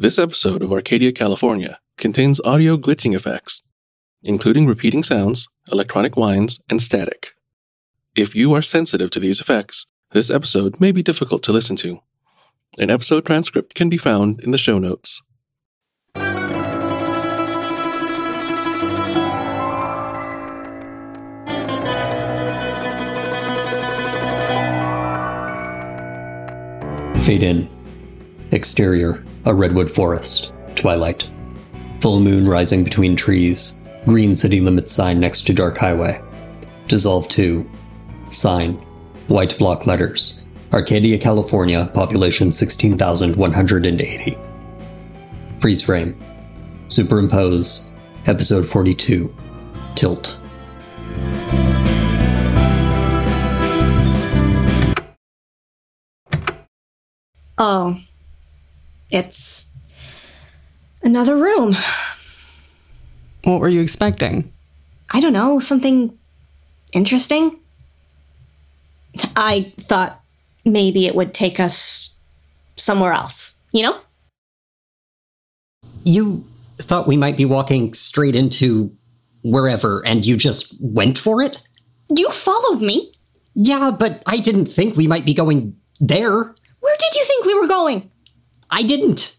This episode of Arcadia, California contains audio glitching effects, including repeating sounds, electronic whines, and static. If you are sensitive to these effects, this episode may be difficult to listen to. An episode transcript can be found in the show notes. Fade in. Exterior, a redwood forest. Twilight. Full moon rising between trees. Green city limit sign next to dark highway. Dissolve 2. Sign. White block letters. Arcadia, California, population 16,180. Freeze frame. Superimpose. Episode 42. Tilt. Oh. It's another room. What were you expecting? I don't know, something interesting? I thought maybe it would take us somewhere else, you know? You thought we might be walking straight into wherever and you just went for it? You followed me. Yeah, but I didn't think we might be going there. Where did you think we were going? I didn't.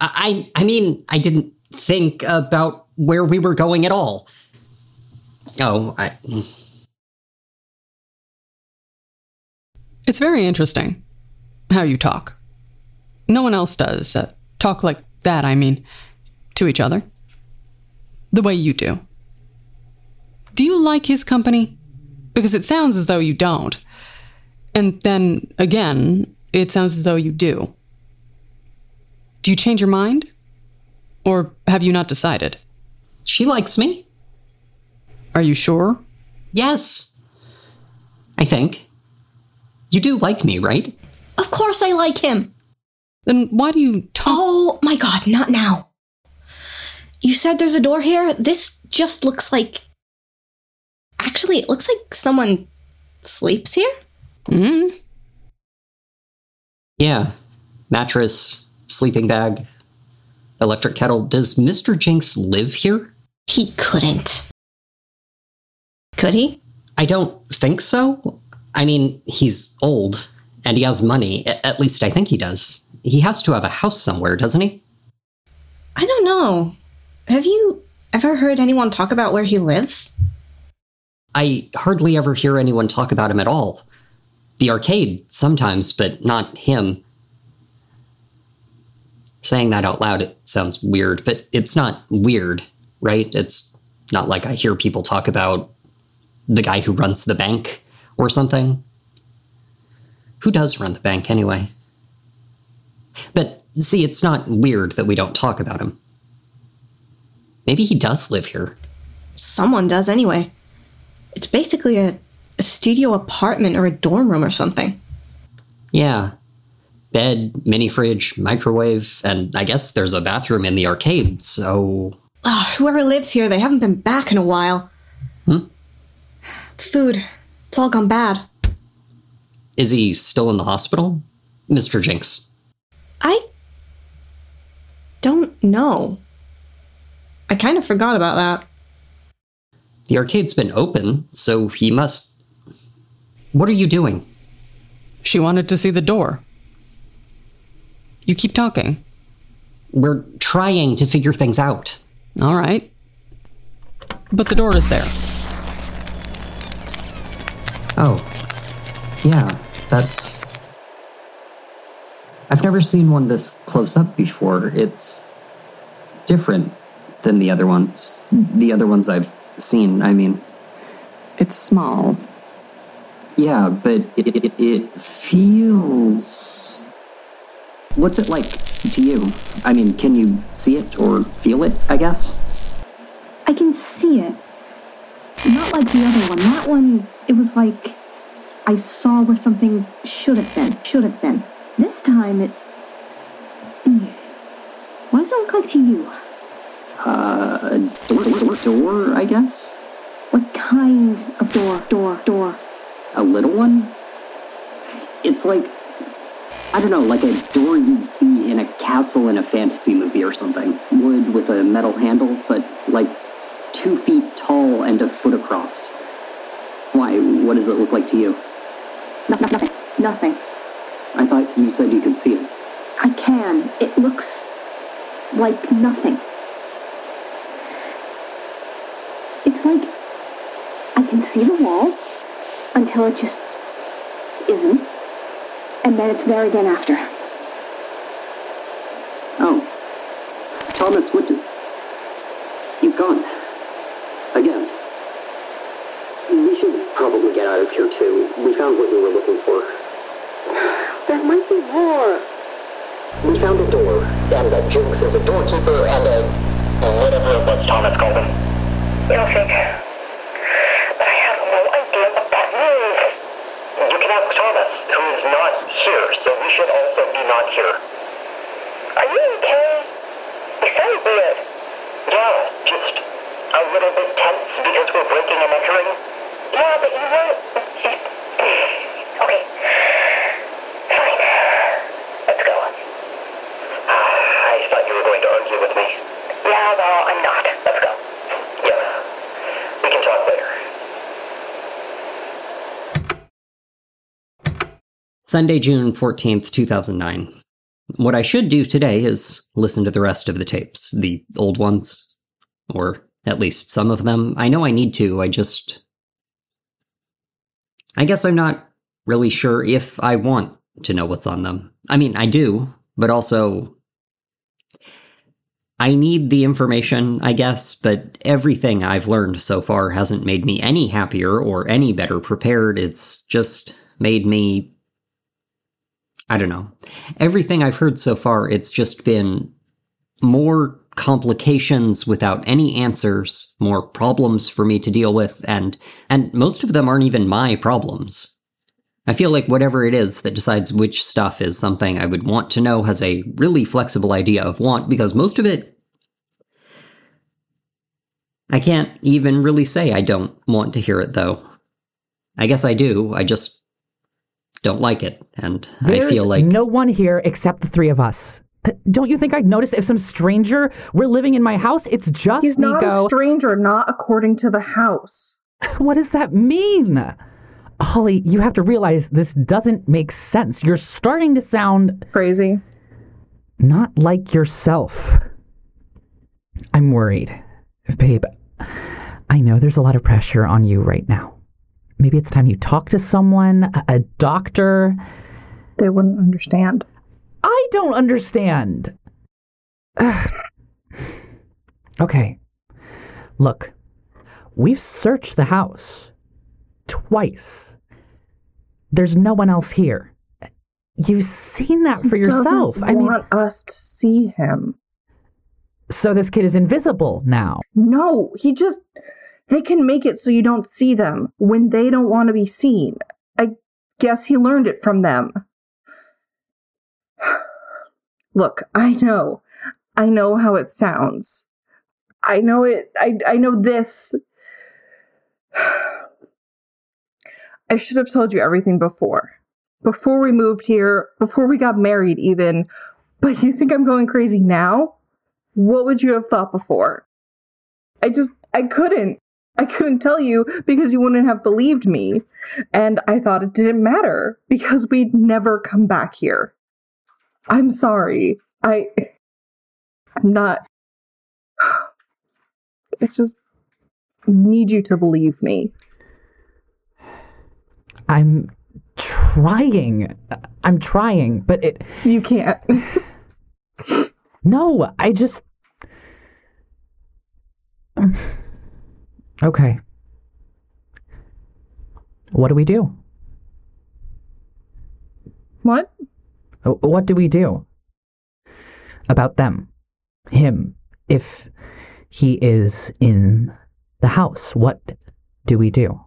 I I mean, I didn't think about where we were going at all. Oh, I It's very interesting how you talk. No one else does. Uh, talk like that, I mean, to each other. The way you do. Do you like his company? Because it sounds as though you don't. And then again, it sounds as though you do. Do you change your mind? Or have you not decided? she likes me. Are you sure? Yes. I think. You do like me, right? Of course I like him. Then why do you talk? Oh my god, not now. You said there's a door here? This just looks like. Actually, it looks like someone sleeps here? Mm, Yeah. Mattress, sleeping bag, electric kettle. Does Mr. Jinx live here? He couldn't. Could he? I don't think so. I mean, he's old and he has money. At least I think he does. He has to have a house somewhere, doesn't he? I don't know. Have you ever heard anyone talk about where he lives? I hardly ever hear anyone talk about him at all. The arcade, sometimes, but not him. Saying that out loud, it sounds weird, but it's not weird, right? It's not like I hear people talk about the guy who runs the bank or something. Who does run the bank anyway? But see, it's not weird that we don't talk about him. Maybe he does live here. Someone does anyway. It's basically a, a studio apartment or a dorm room or something. Yeah. Bed, mini fridge, microwave, and I guess there's a bathroom in the arcade, so. Ugh, whoever lives here, they haven't been back in a while. Hmm? Food. It's all gone bad. Is he still in the hospital? Mr. Jinx. I don't know. I kind of forgot about that. The arcade's been open, so he must. What are you doing? she wanted to see the door. You keep talking. We're trying to figure things out. All right. But the door is there. Oh. Yeah, that's. I've never seen one this close up before. It's different than the other ones. The other ones I've seen, I mean. It's small. Yeah, but it, it, it feels. What's it like to you? I mean, can you see it or feel it, I guess? I can see it. Not like the other one. That one, it was like I saw where something should have been. Should have been. This time, it. Mm. What does it look like to you? Uh, door door, door, door, I guess? What kind of door? Door, door. A little one? It's like I don't know, like a door you'd see in a castle in a fantasy movie or something. Wood with a metal handle, but like two feet tall and a foot across. Why? What does it look like to you? No- no- nothing. Nothing. I thought you said you could see it. I can. It looks like nothing. It's like I can see the wall until it just isn't, and then it's there again after. Oh. Thomas, what did... He's gone. Again. We should probably get out of here, too. We found what we were looking for. There might be more. We found a door, and that Jinx is a doorkeeper and a... Whatever it was Thomas called him. Nothing. But I have no idea what that means. You can ask Thomas, who is not here, so we should also be not here. Are you okay? You sound weird. Yeah, just a little bit tense because we're breaking and entering. Yeah, but you weren't. okay. Fine. Let's go. Ah, I thought you were going to argue with me. Yeah, well, I'm not. Let's go. Yeah. We can talk later. Sunday, June 14th, 2009. What I should do today is listen to the rest of the tapes, the old ones, or at least some of them. I know I need to, I just. I guess I'm not really sure if I want to know what's on them. I mean, I do, but also. I need the information, I guess, but everything I've learned so far hasn't made me any happier or any better prepared. It's just made me I don't know. Everything I've heard so far, it's just been more complications without any answers, more problems for me to deal with, and, and most of them aren't even my problems. I feel like whatever it is that decides which stuff is something I would want to know has a really flexible idea of want, because most of it, I can't even really say I don't want to hear it though. I guess I do, I just don't like it, and I feel like no one here except the three of us. Don't you think I'd notice if some stranger were living in my house? It's just He's not a stranger, not according to the house. what does that mean? Holly, you have to realize this doesn't make sense. You're starting to sound Crazy. not like yourself. I'm worried. Babe, I know there's a lot of pressure on you right now. Maybe it's time you talk to someone, a, a doctor. They wouldn't understand. I don't understand. Okay. Look, we've searched the house twice. There's no one else here. You've seen that for yourself. I mean, want us to see him. so this kid is invisible now. No, he just. They can make it so you don't see them when they don't want to be seen. I guess he learned it from them. Look, I know. I know how it sounds. I know it. I, I know this. I should have told you everything before. Before we moved here, before we got married, even. But you think I'm going crazy now? What would you have thought before? I just, I couldn't. I couldn't tell you because you wouldn't have believed me. And I thought it didn't matter because we'd never come back here. I'm sorry. I, I'm not. I just need you to believe me. I'm trying. I'm trying, but it. You can't. No, I just. Okay. What do we do? what? Uh, What do we do? About them. Him. If he is in the house, what do we do?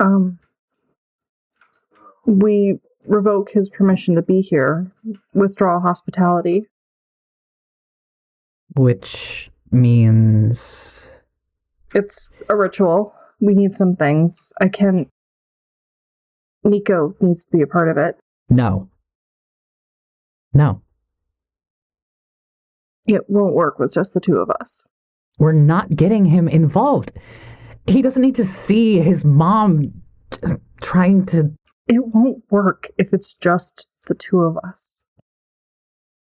Um, we revoke his permission to be here, withdraw hospitality. Which means. It's a ritual. We need some things. I can. Nico needs to be a part of it. No. No. It won't work with just the two of us. We're not getting him involved. He doesn't need to see his mom t- trying to. It won't work if it's just the two of us.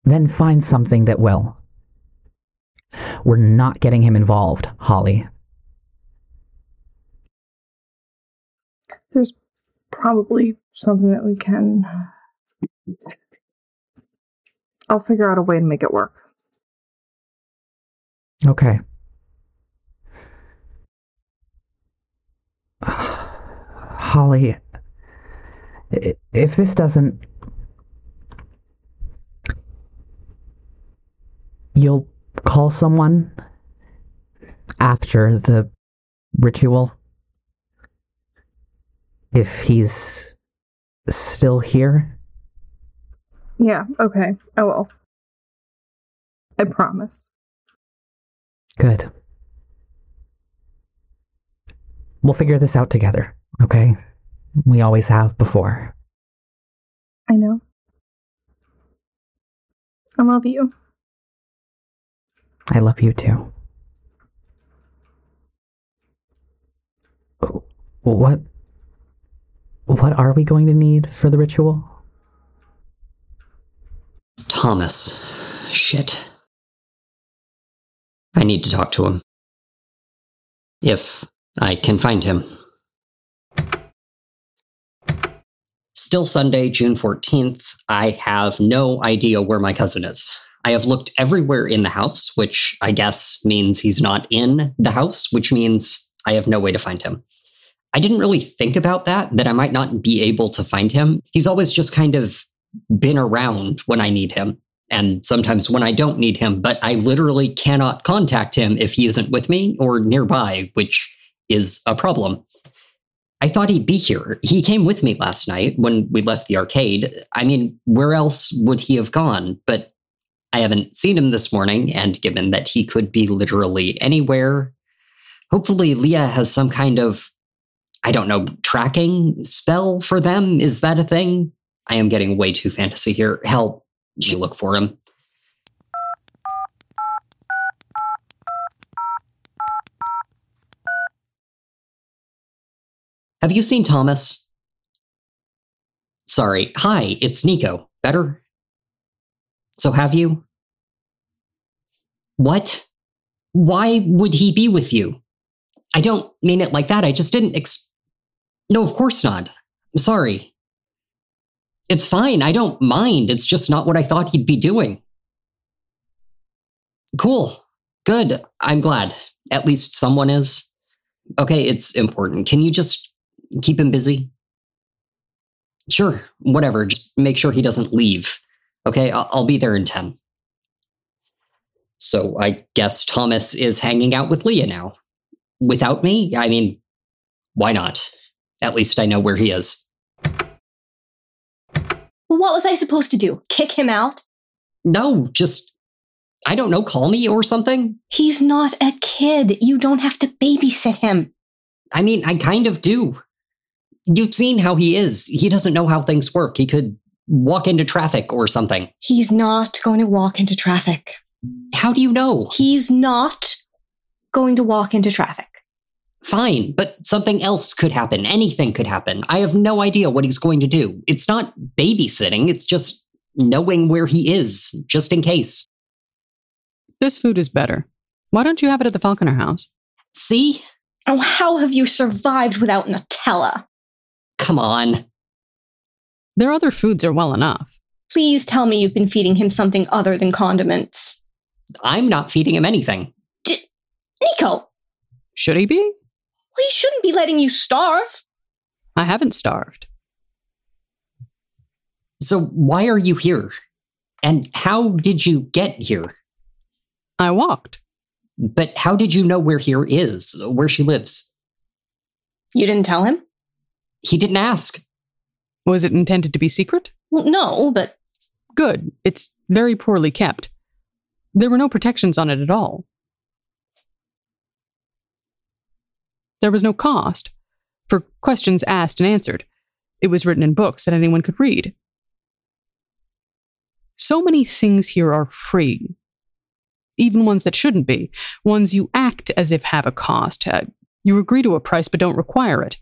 Then find something that will. We're not getting him involved, Holly. There's probably something that we can. I'll figure out a way to make it work. Okay. Holly, if this doesn't. You'll call someone after the ritual? If he's still here? Yeah, okay, I will. I promise. Good. We'll figure this out together, okay? We always have before. I know. I love you. I love you too. What what are we going to need for the ritual? Thomas. Shit. I need to talk to him. If I can find him. Still Sunday, June 14th. I have no idea where my cousin is. I have looked everywhere in the house, which I guess means he's not in the house, which means I have no way to find him. I didn't really think about that, that I might not be able to find him. He's always just kind of been around when I need him, and sometimes when I don't need him, but I literally cannot contact him if he isn't with me or nearby, which is a problem. I thought he'd be here. He came with me last night when we left the arcade. I mean, where else would he have gone? But I haven't seen him this morning, and given that he could be literally anywhere, hopefully Leah has some kind of, I don't know, tracking spell for them. Is that a thing? I am getting way too fantasy here. Help me look for him. Have you seen Thomas? Sorry. Hi, it's Nico. Better? So have you? What? Why would he be with you? I don't mean it like that. I just didn't ex. No, of course not. I'm sorry. It's fine. I don't mind. It's just not what I thought he'd be doing. Cool. Good. I'm glad. At least someone is. Okay, it's important. Can you just keep him busy? Sure, whatever. Just make sure he doesn't leave. Okay, I'll, I'll be there in 10. So I guess Thomas is hanging out with Leah now. Without me? I mean, why not? At least I know where he is. Well, what was I supposed to do? Kick him out? No, just, I don't know, call me or something? He's not a kid. You don't have to babysit him. I mean, I kind of do. You've seen how he is. He doesn't know how things work. He could walk into traffic or something. He's not going to walk into traffic. How do you know? He's not going to walk into traffic. Fine, but something else could happen. Anything could happen. I have no idea what he's going to do. It's not babysitting, it's just knowing where he is, just in case. This food is better. Why don't you have it at the Falconer house? See? Oh, how have you survived without Nutella? Come on. Their other foods are well enough. Please tell me you've been feeding him something other than condiments. I'm not feeding him anything. D- Nico! Should he be? Well, he shouldn't be letting you starve. I haven't starved. So why are you here? And how did you get here? I walked. But how did you know where here is, where she lives? You didn't tell him? He didn't ask. Was it intended to be secret? Well, no, but Good. It's very poorly kept. There were no protections on it at all. There was no cost for questions asked and answered. it was written in books that anyone could read. So many things here are free, even ones that shouldn't be, ones you act as if have a cost. Uh, you agree to a price but don't require it.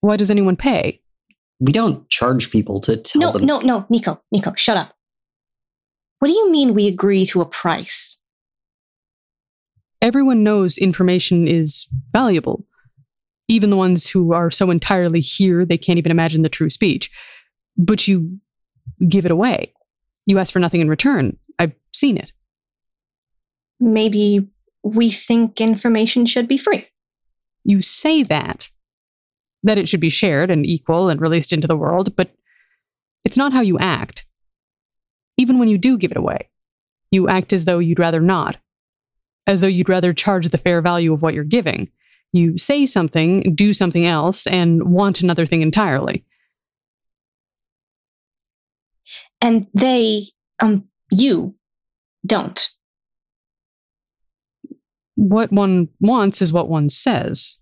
Why does anyone pay? We don't charge people to tell No, them. no, no, Nico, Nico, shut up. What do you mean we agree to a price? Everyone knows information is valuable, even the ones who are so entirely here they can't even imagine the true speech. But you give it away. You ask for nothing in return. I've seen it. Maybe we think information should be free. You say that, that it should be shared and equal and released into the world, but it's not how you act. Even when you do give it away, you act as though you'd rather not, as though you'd rather charge the fair value of what you're giving. You say something, do something else, and want another thing entirely. And they, um, you don't. What one wants is what one says.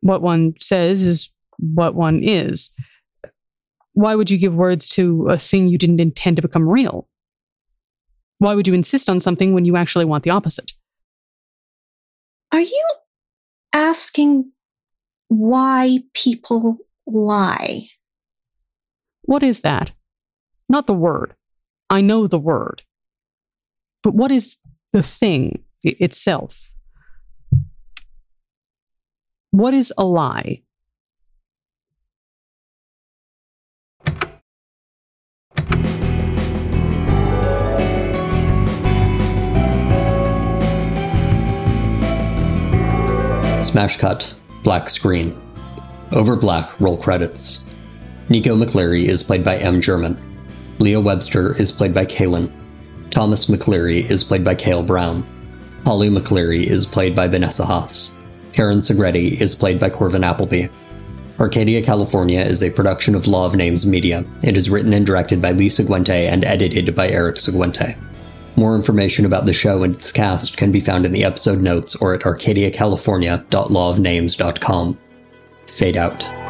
What one says is what one is. Why would you give words to a thing you didn't intend to become real? Why would you insist on something when you actually want the opposite? Are you asking why people lie? What is that? Not the word. I know the word. But what is the thing itself? What is a lie? Smash cut. Black screen. Over black, roll credits. Nico McCleary is played by M. German. Leah Webster is played by Kalen. Thomas McCleary is played by Cale Brown. Holly McCleary is played by Vanessa Haas. Karen Segretti is played by Corvin Appleby. Arcadia, California is a production of Law of Names Media. It is written and directed by Lee Seguente and edited by Eric Seguente. More information about the show and its cast can be found in the episode notes or at arcadiacalifornia.lawofnames.com. Fade out.